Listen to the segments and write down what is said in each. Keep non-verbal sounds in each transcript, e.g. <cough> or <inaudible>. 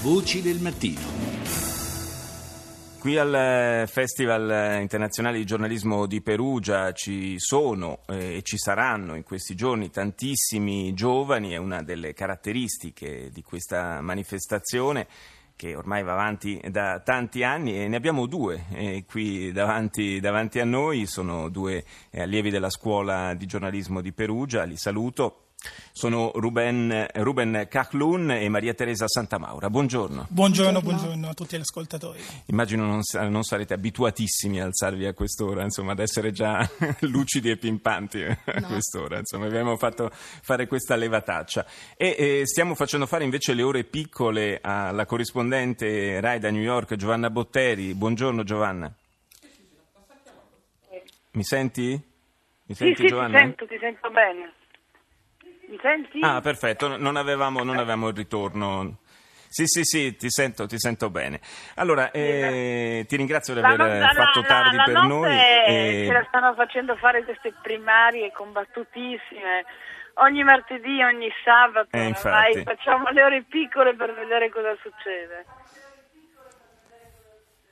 Voci del mattino. Qui al Festival internazionale di giornalismo di Perugia ci sono eh, e ci saranno in questi giorni tantissimi giovani, è una delle caratteristiche di questa manifestazione che ormai va avanti da tanti anni e ne abbiamo due eh, qui davanti, davanti, a noi, sono due eh, allievi della scuola di giornalismo di Perugia, li saluto. Sono Ruben, Ruben Caclun e Maria Teresa Santamaura. Buongiorno. Buongiorno, buongiorno a tutti gli ascoltatori. Immagino non, non, sarete abituatissimi a alzarvi a quest'ora, insomma, ad essere già <laughs> lucidi e pimpanti a no. quest'ora. Insomma, abbiamo fatto fare questa levataccia. E, e stiamo facendo fare invece le ore piccole alla corrispondente Rai da New York, Giovanna Botteri. Buongiorno Giovanna. Mi senti? Mi senti sì, Giovanna? Sì, ti sento, ti sento bene. Mi senti? Ah, perfetto, non avevamo, non avevamo il ritorno. Sì, sì, sì, ti sento, ti sento bene. Allora, eh, ti ringrazio di aver la, fatto la, tardi la, per noi. E... Ce la stanno facendo fare queste primarie combattutissime. Ogni martedì, ogni sabato, eh, ormai facciamo le ore piccole per vedere cosa succede.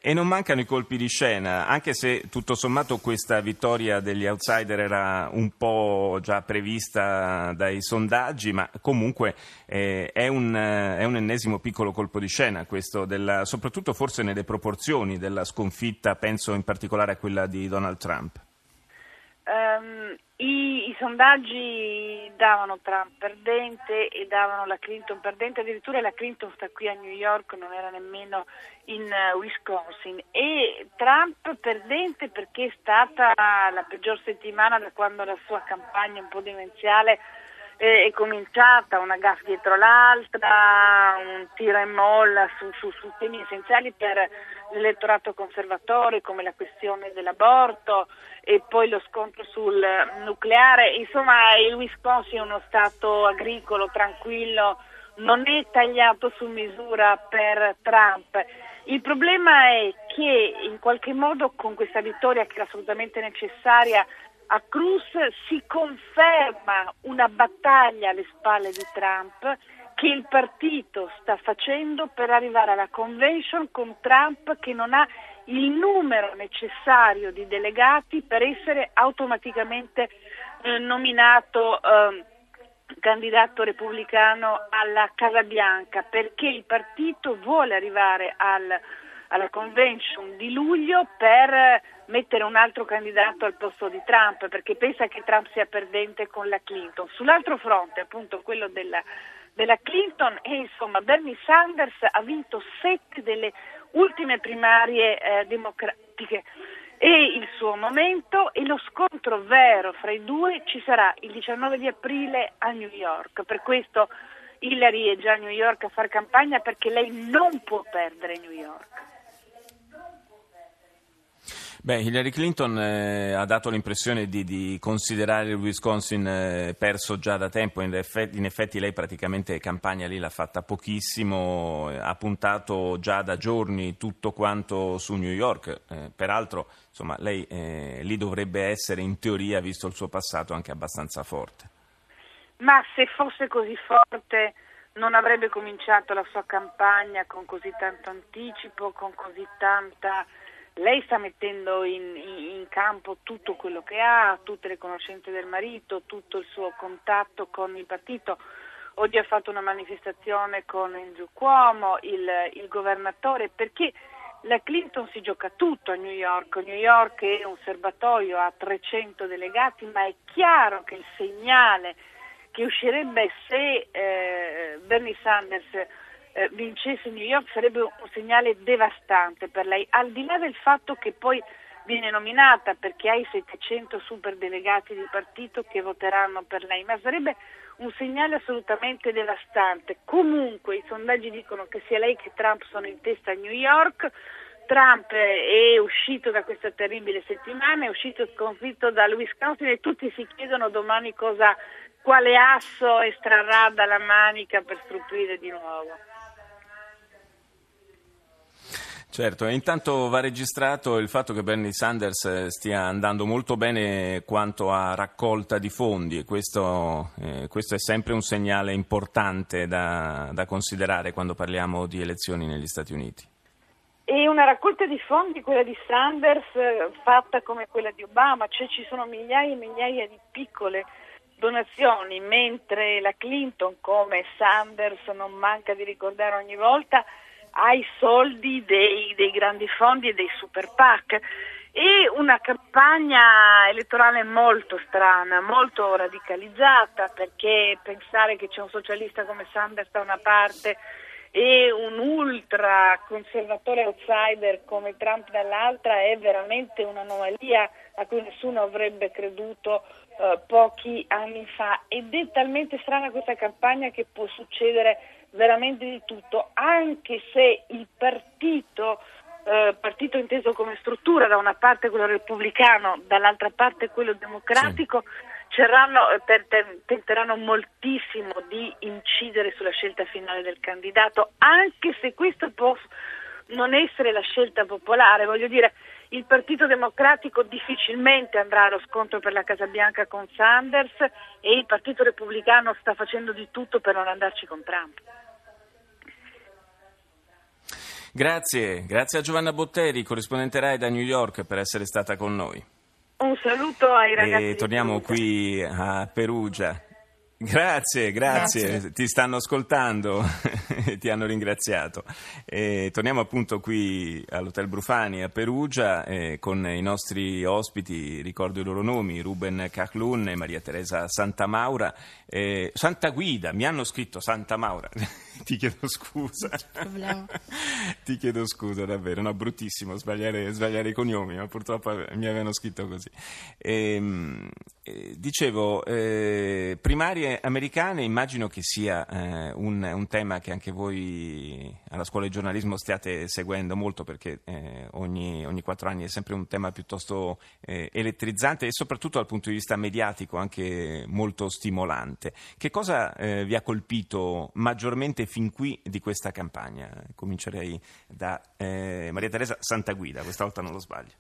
E non mancano i colpi di scena, anche se tutto sommato questa vittoria degli outsider era un po' già prevista dai sondaggi, ma comunque eh, è, un, è, un, ennesimo piccolo colpo di scena, questo della, soprattutto forse nelle proporzioni della sconfitta, penso in particolare a quella di Donald Trump. Um, i, I, sondaggi davano Trump perdente e davano la Clinton perdente, addirittura la Clinton sta qui a New York, non era nemmeno in uh, Wisconsin. E Trump perdente perché è stata la peggior settimana da quando la sua campagna un po' demenziale è cominciata una gaffa dietro l'altra, un tira e molla su, su, su, temi essenziali per l'elettorato conservatore come la questione dell'aborto e poi lo scontro sul nucleare. Insomma il Wisconsin è uno stato agricolo tranquillo, non è tagliato su misura per Trump. Il problema è che in qualche modo con questa vittoria che era assolutamente necessaria a Cruz si conferma una battaglia alle spalle di Trump che il partito sta facendo per arrivare alla convention con Trump che non ha il numero necessario di delegati per essere automaticamente eh, nominato eh, candidato repubblicano alla Casa Bianca perché il partito vuole arrivare al, alla convention di luglio per mettere un altro candidato al posto di Trump perché pensa che Trump sia perdente con la Clinton. Sull'altro fronte, appunto quello della, della Clinton, e insomma Bernie Sanders ha vinto sette delle ultime primarie eh, democratiche e il suo momento e lo scontro vero fra i due ci sarà il 19 di aprile a New York. Per questo Hillary è già a New York a fare campagna perché lei non può perdere New York. Beh, Hillary Clinton eh, ha dato l'impressione di, di, considerare il Wisconsin eh, perso già da tempo, in effetti, in effetti, lei praticamente campagna lì l'ha fatta pochissimo, ha puntato già da giorni tutto quanto su New York, eh, peraltro insomma, lei eh, lì dovrebbe essere in teoria, visto il suo passato, anche abbastanza forte. Ma se fosse così forte non avrebbe cominciato la sua campagna con così tanto anticipo, con così tanta lei sta mettendo in, in, campo tutto quello che ha, tutte le conoscenze del marito, tutto il suo contatto con il partito. Oggi ha fatto una manifestazione con Andrew Cuomo, il, il governatore, perché la Clinton si gioca tutto a New York. New York è un serbatoio, ha 300 delegati, ma è chiaro che il segnale che uscirebbe se eh, Bernie Sanders eh, vincesse New York sarebbe un segnale devastante per lei, al di là del fatto che poi viene nominata perché ha i 700 super delegati di partito che voteranno per lei, ma sarebbe un segnale assolutamente devastante. Comunque i sondaggi dicono che sia lei che Trump sono in testa a New York. Trump è uscito da questa terribile settimana, è uscito sconfitto dal Wisconsin e tutti si chiedono domani cosa, quale asso estrarrà dalla manica per stupire di nuovo. Certo, intanto va registrato il fatto che Bernie Sanders eh, stia andando molto bene quanto a raccolta di fondi e questo, eh, questo è sempre un segnale importante da, da considerare quando parliamo di elezioni negli Stati Uniti. E una raccolta di fondi, quella di Sanders, eh, fatta come quella di Obama, cioè ci sono migliaia e migliaia di piccole donazioni, mentre la Clinton, come Sanders non manca di ricordare ogni volta, ha i soldi dei, dei grandi fondi e dei super PAC. E una campagna elettorale molto strana, molto radicalizzata, perché pensare che c'è un socialista come Sanders da una parte e un ultra conservatore outsider come Trump dall'altra è veramente un'anomalia a cui nessuno avrebbe creduto eh, pochi anni fa ed è talmente strana questa campagna che può succedere veramente di tutto, anche se il partito, eh, partito inteso come struttura, da una parte quello repubblicano, dall'altra parte quello democratico, sì. eh, tenteranno moltissimo di incidere sulla scelta finale del candidato, anche se questo può non essere la scelta popolare, voglio dire, il Partito Democratico difficilmente andrà allo scontro per la Casa Bianca con Sanders e il Partito Repubblicano sta facendo di tutto per non andarci con Trump. Grazie, grazie a Giovanna Botteri, corrispondente RAI da New York, per essere stata con noi. Un saluto ai ragazzi. E torniamo qui a Perugia. Grazie, grazie, grazie, ti stanno ascoltando <laughs> e ti hanno ringraziato. E torniamo appunto qui all'Hotel Brufani a Perugia eh, con i nostri ospiti, ricordo i loro nomi, Ruben Caclun e Maria Teresa Santamaura. Eh, Santa Guida, mi hanno scritto Santa Maura, <laughs> ti chiedo scusa. <laughs> ti chiedo scusa davvero, no, bruttissimo sbagliare, sbagliare i cognomi, ma purtroppo mi avevano scritto così. E, ehm, eh, dicevo, eh, primarie americane immagino che sia eh, un, un, tema che anche voi alla scuola di giornalismo stiate seguendo molto perché eh, ogni, ogni, quattro anni è sempre un tema piuttosto eh, elettrizzante e soprattutto dal punto di vista mediatico anche molto stimolante. Che cosa eh, vi ha colpito maggiormente fin qui di questa campagna? Comincerei da Maria Teresa Santaguida, questa volta non lo sbaglio.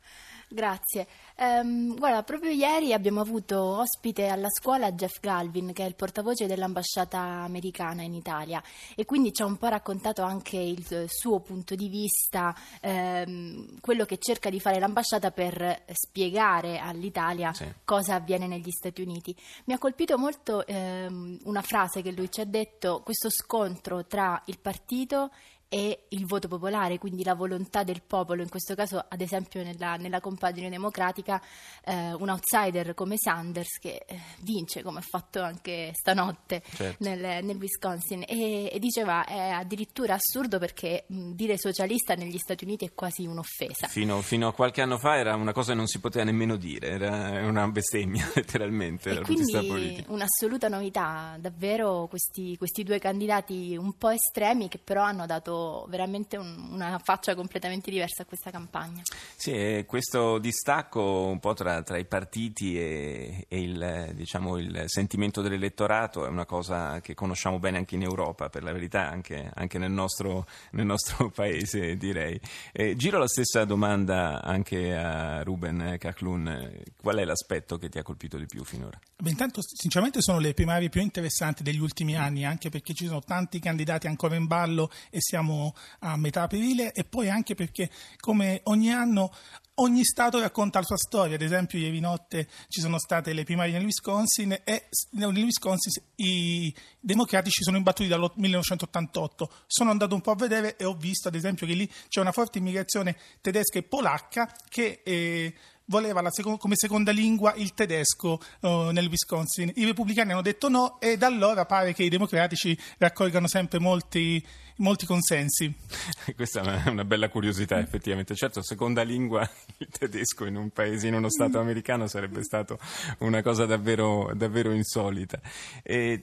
Grazie. Um, guarda, proprio ieri abbiamo avuto ospite alla scuola Jeff Galvin, che è il portavoce dell'ambasciata americana in Italia, e quindi ci ha un po' raccontato anche il suo punto di vista, um, quello che cerca di fare l'ambasciata per spiegare all'Italia sì. cosa avviene negli Stati Uniti. Mi ha colpito molto um, una frase che lui ci ha detto, questo scontro tra il partito e il voto popolare, quindi la volontà del popolo, in questo caso ad esempio nella, nella compagine democratica, eh, un outsider come Sanders che eh, vince come ha fatto anche stanotte certo. nel, nel, Wisconsin e, e, diceva è addirittura assurdo perché mh, dire socialista negli Stati Uniti è quasi un'offesa. Fino, fino, a qualche anno fa era una cosa che non si poteva nemmeno dire, era una bestemmia <laughs> letteralmente. E quindi un'assoluta novità, davvero questi, questi due candidati un po' estremi che però hanno dato veramente un, una faccia completamente diversa a questa campagna. Sì, questo distacco un po' tra, tra i partiti e, e il, diciamo, il, sentimento dell'elettorato è una cosa che conosciamo bene anche in Europa, per la verità, anche, anche nel, nostro, nel, nostro, <laughs> paese direi. Eh, giro la stessa domanda anche a Ruben Caclun, qual è l'aspetto che ti ha colpito di più finora? Beh, intanto sinceramente sono le primarie più interessanti degli ultimi anni, anche perché ci sono tanti candidati ancora in ballo e siamo siamo a metà aprile e poi anche perché come ogni anno ogni Stato racconta la sua storia, ad esempio ieri notte ci sono state le primarie nel Wisconsin e nel Wisconsin i democratici sono imbattuti dal 1988. Sono andato un po' a vedere e ho visto ad esempio che lì c'è una forte immigrazione tedesca e polacca che... Eh, voleva seco- come seconda lingua il tedesco uh, nel Wisconsin. I repubblicani hanno detto no e da allora pare che i democratici raccolgano sempre molti, molti consensi. <laughs> Questa è una bella curiosità, effettivamente. Certo, seconda lingua <laughs> il tedesco in un paese, in uno Stato americano sarebbe stato una cosa davvero, davvero insolita.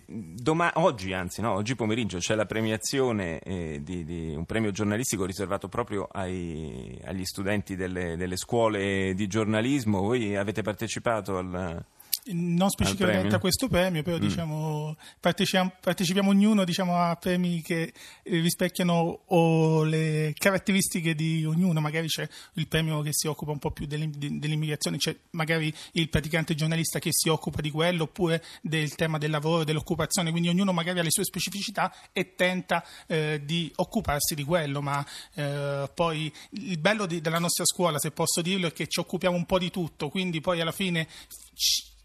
Doma- oggi, anzi, no, oggi pomeriggio c'è la premiazione eh, di, di, un premio giornalistico riservato proprio ai, agli studenti delle, delle scuole di giornalismo. Voi avete partecipato al non specificamente a questo premio, però mm. diciamo, partecipiamo, partecipiamo, ognuno diciamo, a premi che rispecchiano o le caratteristiche di ognuno, magari c'è il premio che si occupa un po' più dell'immigrazione, c'è magari il praticante giornalista che si occupa di quello oppure del tema del lavoro, dell'occupazione, quindi ognuno magari ha le sue specificità e tenta eh, di occuparsi di quello, ma eh, poi il bello di, della nostra scuola, se posso dirlo, è che ci occupiamo un po' di tutto, quindi poi alla fine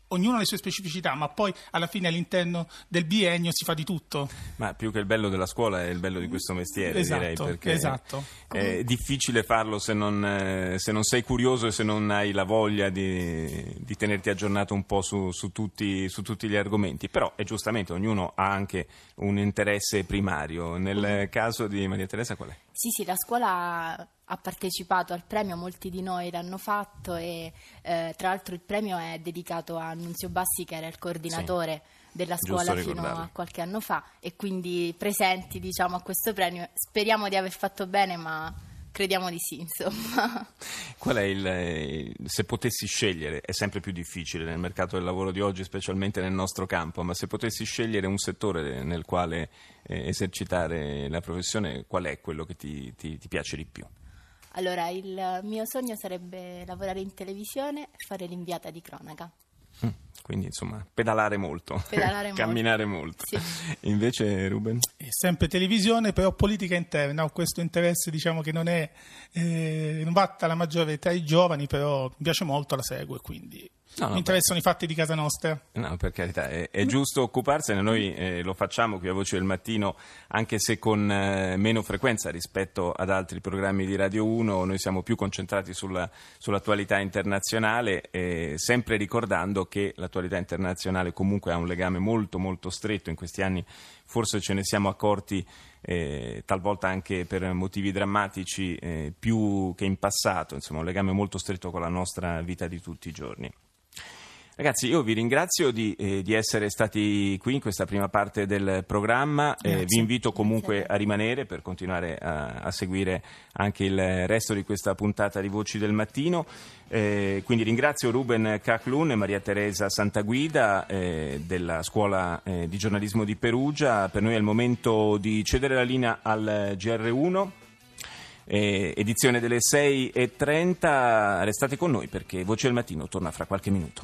ognuno ha le sue specificità, ma poi alla fine all'interno del biennio si fa di tutto. Ma più che il bello della scuola è il bello di questo mestiere, esatto, direi, perché esatto. è difficile farlo se non, eh, se non, sei curioso e se non hai la voglia di, di tenerti aggiornato un po' su, su, tutti, su, tutti, gli argomenti. Però è giustamente, ognuno ha anche un interesse primario. Nel caso di Maria Teresa qual è? Sì, sì, la scuola ha partecipato al premio, molti di noi l'hanno fatto e eh, tra l'altro il premio è dedicato a Nunzio Bassi che era il coordinatore sì, della scuola fino a qualche anno fa e quindi presenti diciamo, a questo premio. Speriamo di aver fatto bene ma crediamo di sì insomma. <laughs> Qual è il, se potessi scegliere, è sempre più difficile nel mercato del lavoro di oggi specialmente nel nostro campo, ma se potessi scegliere un settore nel quale eh, esercitare la professione, qual è quello che ti, ti, ti piace di più? Allora, il mio sogno sarebbe lavorare in televisione e fare l'inviata di cronaca. Mm, quindi insomma pedalare molto, pedalare <laughs> camminare molto. Sì. Invece Ruben? È sempre televisione, però politica interna. Ho questo interesse diciamo che non è eh, non va alla maggiore tra i giovani, però mi piace molto, la seguo quindi No, no, mi interessano beh. i fatti di casa nostra. No, per carità, è, è giusto occuparsene, noi eh, lo facciamo qui a Voce del Mattino, anche se con eh, meno frequenza rispetto ad altri programmi di Radio 1, noi siamo più concentrati sulla, sull'attualità internazionale, eh, sempre ricordando che l'attualità internazionale comunque ha un legame molto molto stretto, in questi anni forse ce ne siamo accorti eh, talvolta anche per motivi drammatici eh, più che in passato, insomma un legame molto stretto con la nostra vita di tutti i giorni. Ragazzi, io vi ringrazio di, eh, di, essere stati qui in questa prima parte del programma. Eh, vi invito comunque a rimanere per continuare a, a, seguire anche il resto di questa puntata di Voci del Mattino. Eh, quindi ringrazio Ruben Caclun e Maria Teresa Santaguida eh, della Scuola eh, di giornalismo di Perugia. Per noi è il momento di cedere la linea al GR1. Eh, edizione delle 6.30. Restate con noi perché Voce del Mattino torna fra qualche minuto.